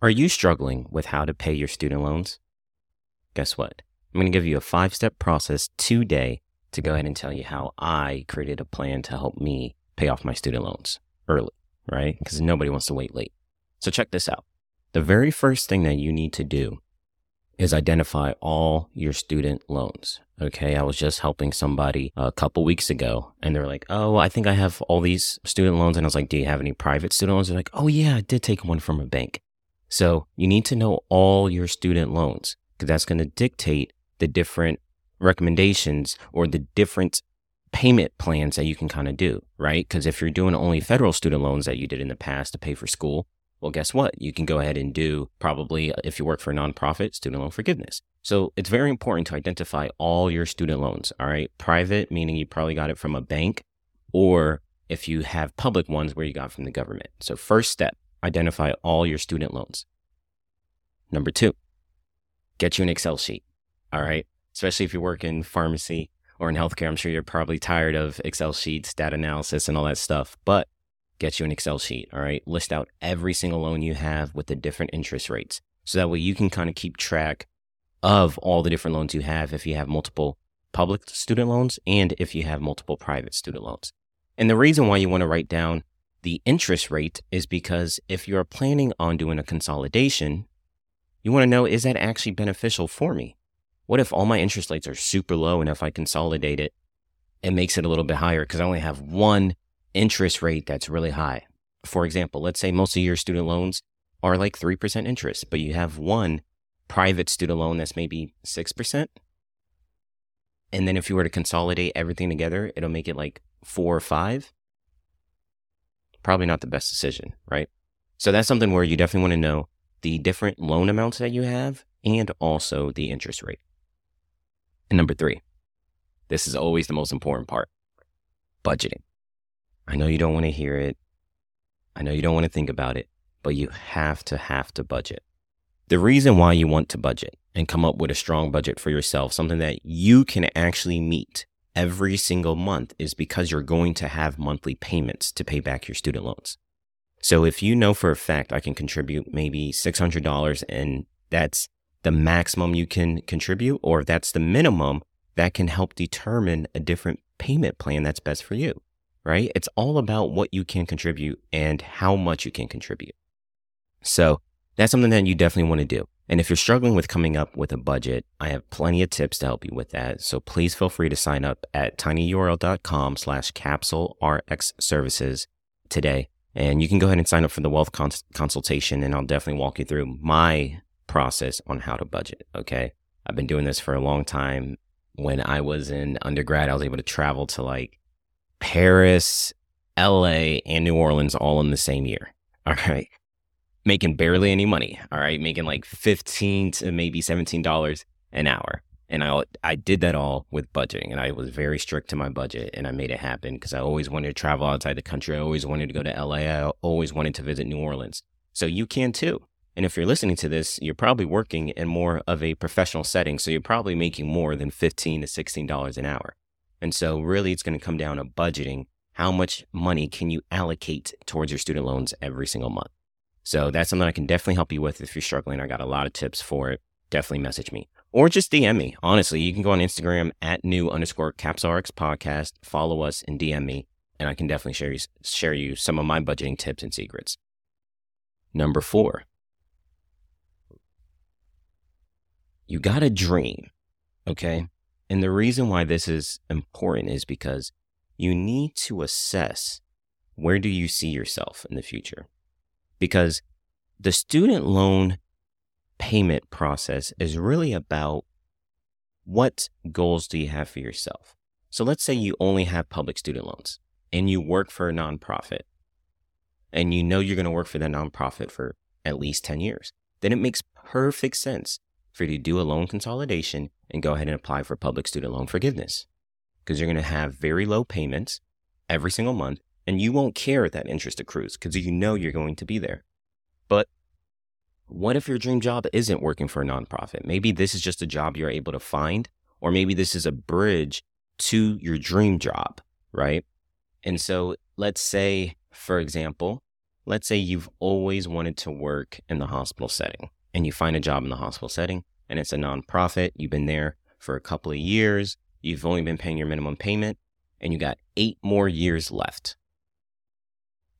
Are you struggling with how to pay your student loans? Guess what? I'm going to give you a five step process today to go ahead and tell you how I created a plan to help me pay off my student loans early, right? Because nobody wants to wait late. So check this out. The very first thing that you need to do is identify all your student loans. Okay. I was just helping somebody a couple weeks ago and they're like, Oh, I think I have all these student loans. And I was like, Do you have any private student loans? They're like, Oh, yeah, I did take one from a bank. So you need to know all your student loans because that's going to dictate the different recommendations or the different payment plans that you can kind of do, right? Because if you're doing only federal student loans that you did in the past to pay for school, well, guess what? You can go ahead and do probably, uh, if you work for a nonprofit, student loan forgiveness. So it's very important to identify all your student loans, all right? Private, meaning you probably got it from a bank, or if you have public ones where you got from the government. So, first step, identify all your student loans. Number two, get you an Excel sheet. All right. Especially if you work in pharmacy or in healthcare, I'm sure you're probably tired of Excel sheets, data analysis, and all that stuff. But get you an Excel sheet. All right. List out every single loan you have with the different interest rates. So that way you can kind of keep track of all the different loans you have if you have multiple public student loans and if you have multiple private student loans. And the reason why you want to write down the interest rate is because if you're planning on doing a consolidation, you want to know is that actually beneficial for me? What if all my interest rates are super low and if I consolidate it, it makes it a little bit higher because I only have one interest rate that's really high. For example, let's say most of your student loans are like 3% interest, but you have one private student loan that's maybe 6%. And then if you were to consolidate everything together, it'll make it like four or five probably not the best decision, right? So that's something where you definitely want to know the different loan amounts that you have and also the interest rate. And number three, this is always the most important part budgeting. I know you don't want to hear it. I know you don't want to think about it, but you have to have to budget. The reason why you want to budget and come up with a strong budget for yourself, something that you can actually meet every single month is because you're going to have monthly payments to pay back your student loans. So if you know for a fact I can contribute maybe $600 and that's the maximum you can contribute, or if that's the minimum, that can help determine a different payment plan that's best for you, right? It's all about what you can contribute and how much you can contribute. So that's something that you definitely want to do. And if you're struggling with coming up with a budget, I have plenty of tips to help you with that. So please feel free to sign up at tinyurl.com slash capsule RX services today. And you can go ahead and sign up for the wealth cons- consultation and I'll definitely walk you through my process on how to budget. Okay. I've been doing this for a long time. When I was in undergrad, I was able to travel to like Paris, LA, and New Orleans all in the same year. All right making barely any money. All right, making like fifteen to maybe seventeen dollars an hour, and I I did that all with budgeting, and I was very strict to my budget, and I made it happen because I always wanted to travel outside the country. I always wanted to go to LA. I always wanted to visit New Orleans. So you can too. And if you're listening to this, you're probably working in more of a professional setting, so you're probably making more than fifteen to sixteen dollars an hour. And so really, it's going to come down to budgeting. How much money can you allocate towards your student loans every single month? So that's something I can definitely help you with if you're struggling. I got a lot of tips for it. Definitely message me or just DM me. Honestly, you can go on Instagram at new underscore capsrx podcast, follow us and DM me, and I can definitely share you, share you some of my budgeting tips and secrets. Number four, you got a dream. Okay. And the reason why this is important is because you need to assess where do you see yourself in the future? Because the student loan payment process is really about what goals do you have for yourself? So let's say you only have public student loans and you work for a nonprofit and you know you're going to work for that nonprofit for at least 10 years. Then it makes perfect sense for you to do a loan consolidation and go ahead and apply for public student loan forgiveness because you're going to have very low payments every single month and you won't care that interest accrues because you know you're going to be there. But what if your dream job isn't working for a nonprofit? Maybe this is just a job you're able to find, or maybe this is a bridge to your dream job, right? And so let's say, for example, let's say you've always wanted to work in the hospital setting and you find a job in the hospital setting and it's a nonprofit. You've been there for a couple of years. You've only been paying your minimum payment and you got eight more years left.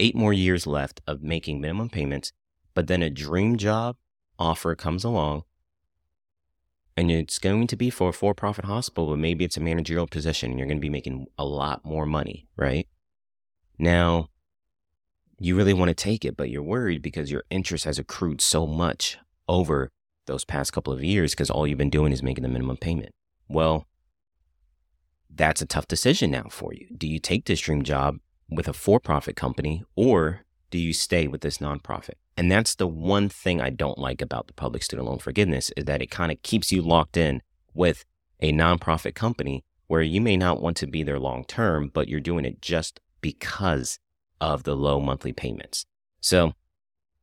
Eight more years left of making minimum payments, but then a dream job offer comes along and it's going to be for a for profit hospital, but maybe it's a managerial position and you're going to be making a lot more money, right? Now, you really want to take it, but you're worried because your interest has accrued so much over those past couple of years because all you've been doing is making the minimum payment. Well, that's a tough decision now for you. Do you take this dream job with a for profit company or do you stay with this nonprofit? And that's the one thing I don't like about the public student loan forgiveness is that it kind of keeps you locked in with a nonprofit company where you may not want to be there long term, but you're doing it just because of the low monthly payments. So,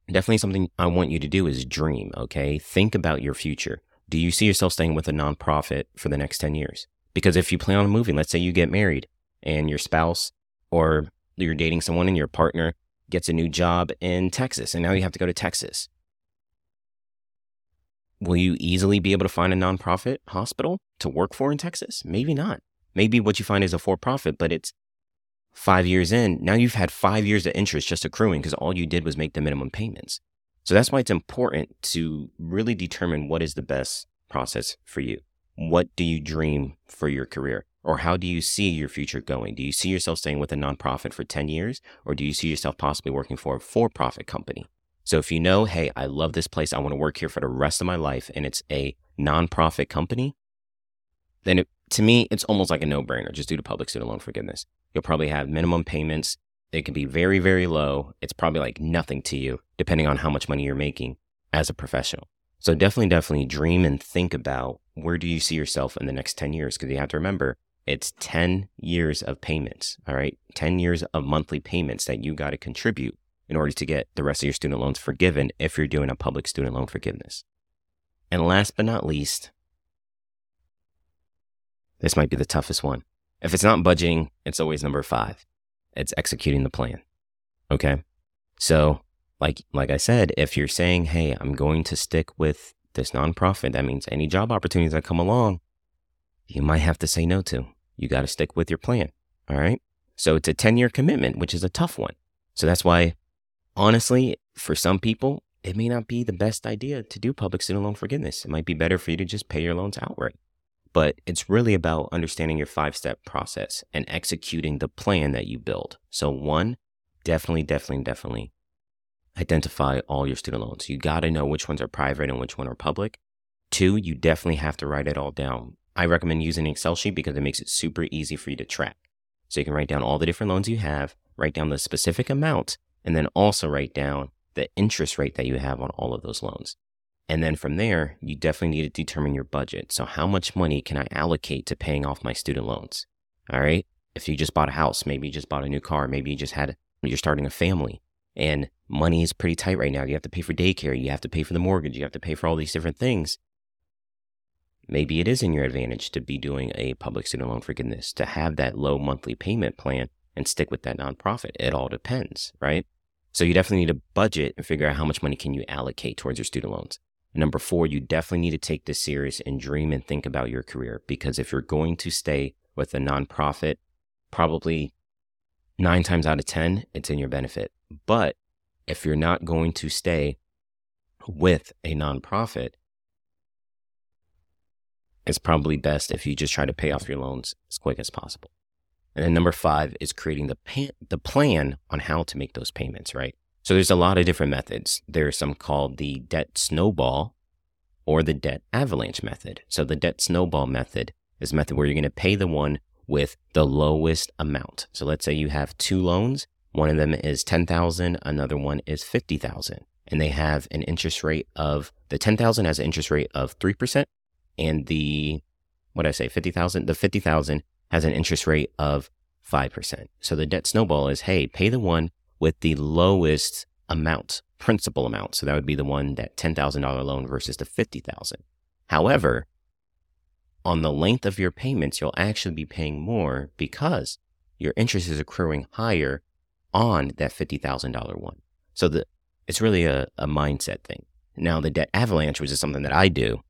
definitely something I want you to do is dream, okay? Think about your future. Do you see yourself staying with a nonprofit for the next 10 years? Because if you plan on moving, let's say you get married and your spouse or you're dating someone and your partner gets a new job in Texas, and now you have to go to Texas. Will you easily be able to find a nonprofit hospital to work for in Texas? Maybe not. Maybe what you find is a for profit, but it's five years in. Now you've had five years of interest just accruing because all you did was make the minimum payments. So that's why it's important to really determine what is the best process for you. What do you dream for your career? Or how do you see your future going? Do you see yourself staying with a nonprofit for 10 years? Or do you see yourself possibly working for a for profit company? So if you know, hey, I love this place, I want to work here for the rest of my life, and it's a nonprofit company, then it, to me, it's almost like a no brainer just due to public student loan forgiveness. You'll probably have minimum payments. It can be very, very low. It's probably like nothing to you, depending on how much money you're making as a professional. So definitely, definitely dream and think about where do you see yourself in the next 10 years? Because you have to remember, it's 10 years of payments, all right? 10 years of monthly payments that you got to contribute in order to get the rest of your student loans forgiven if you're doing a public student loan forgiveness. And last but not least, this might be the toughest one. If it's not budgeting, it's always number five. It's executing the plan. Okay. So, like, like I said, if you're saying, Hey, I'm going to stick with this nonprofit, that means any job opportunities that come along, you might have to say no to. You got to stick with your plan. All right. So it's a 10 year commitment, which is a tough one. So that's why, honestly, for some people, it may not be the best idea to do public student loan forgiveness. It might be better for you to just pay your loans outright. But it's really about understanding your five step process and executing the plan that you build. So, one, definitely, definitely, definitely identify all your student loans. You got to know which ones are private and which one are public. Two, you definitely have to write it all down. I recommend using an Excel sheet because it makes it super easy for you to track. So you can write down all the different loans you have, write down the specific amount, and then also write down the interest rate that you have on all of those loans. And then from there, you definitely need to determine your budget. So, how much money can I allocate to paying off my student loans? All right. If you just bought a house, maybe you just bought a new car, maybe you just had, you're starting a family and money is pretty tight right now. You have to pay for daycare, you have to pay for the mortgage, you have to pay for all these different things maybe it is in your advantage to be doing a public student loan forgiveness, to have that low monthly payment plan and stick with that nonprofit. It all depends, right? So you definitely need a budget and figure out how much money can you allocate towards your student loans. Number four, you definitely need to take this serious and dream and think about your career because if you're going to stay with a nonprofit, probably nine times out of 10, it's in your benefit. But if you're not going to stay with a nonprofit, it's probably best if you just try to pay off your loans as quick as possible. And then number five is creating the pa- the plan on how to make those payments, right? So there's a lot of different methods. There's some called the debt snowball or the debt avalanche method. So the debt snowball method is a method where you're going to pay the one with the lowest amount. So let's say you have two loans. One of them is 10,000, another one is 50,000. And they have an interest rate of the 10,000 has an interest rate of 3% and the what I say, fifty thousand. The fifty thousand has an interest rate of five percent. So the debt snowball is, hey, pay the one with the lowest amount, principal amount. So that would be the one that ten thousand dollar loan versus the fifty thousand. However, on the length of your payments, you'll actually be paying more because your interest is accruing higher on that $50,000 one. So the, it's really a, a mindset thing. Now, the debt avalanche, which is something that I do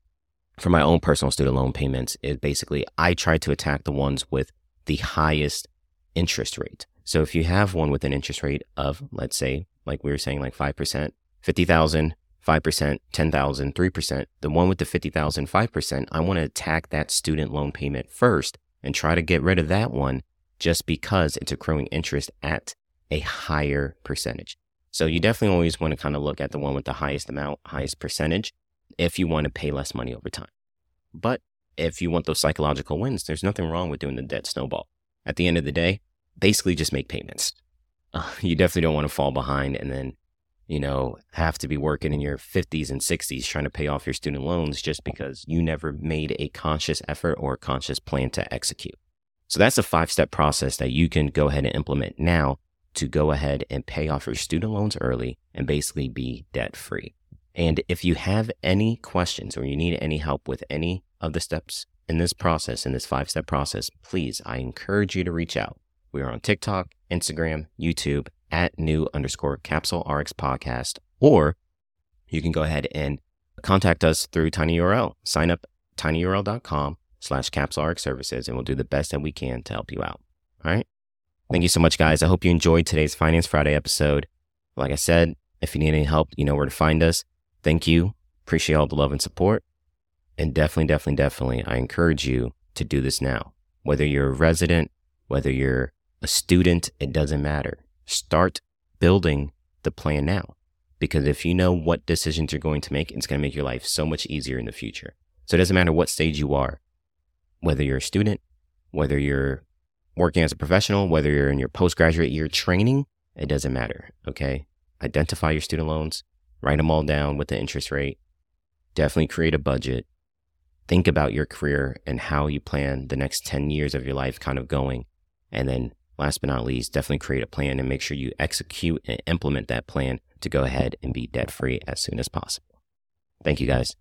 for my own personal student loan payments, is basically I try to attack the ones with the highest interest rate. So if you have one with an interest rate of, let's say, like we were saying, like 5%, 50,000, 5%, 10,000, 3%, the one with the 50,000, 5%, I want to attack that student loan payment first and try to get rid of that one just because it's accruing interest at a higher percentage. So you definitely always want to kind of look at the one with the highest amount, highest percentage if you want to pay less money over time. But if you want those psychological wins, there's nothing wrong with doing the debt snowball. At the end of the day, basically just make payments. Uh, you definitely don't want to fall behind and then you know, have to be working in your 50s and 60s trying to pay off your student loans just because you never made a conscious effort or a conscious plan to execute. So that's a five step process that you can go ahead and implement now to go ahead and pay off your student loans early and basically be debt free. And if you have any questions or you need any help with any of the steps in this process, in this five step process, please, I encourage you to reach out. We are on TikTok, Instagram, YouTube, at new underscore capsule RX podcast, or you can go ahead and contact us through tinyurl. Sign up tinyurl.com slash capsule RX services, and we'll do the best that we can to help you out. All right. Thank you so much, guys. I hope you enjoyed today's Finance Friday episode. Like I said, if you need any help, you know where to find us. Thank you. Appreciate all the love and support. And definitely, definitely, definitely, I encourage you to do this now. Whether you're a resident, whether you're a student, it doesn't matter start building the plan now. Because if you know what decisions you're going to make, it's going to make your life so much easier in the future. So it doesn't matter what stage you are, whether you're a student, whether you're working as a professional, whether you're in your postgraduate year training, it doesn't matter. Okay. Identify your student loans, write them all down with the interest rate, definitely create a budget, think about your career and how you plan the next 10 years of your life kind of going, and then last but not least, definitely create a plan and make sure you execute and implement that plan to go ahead and be debt free as soon as possible. Thank you guys.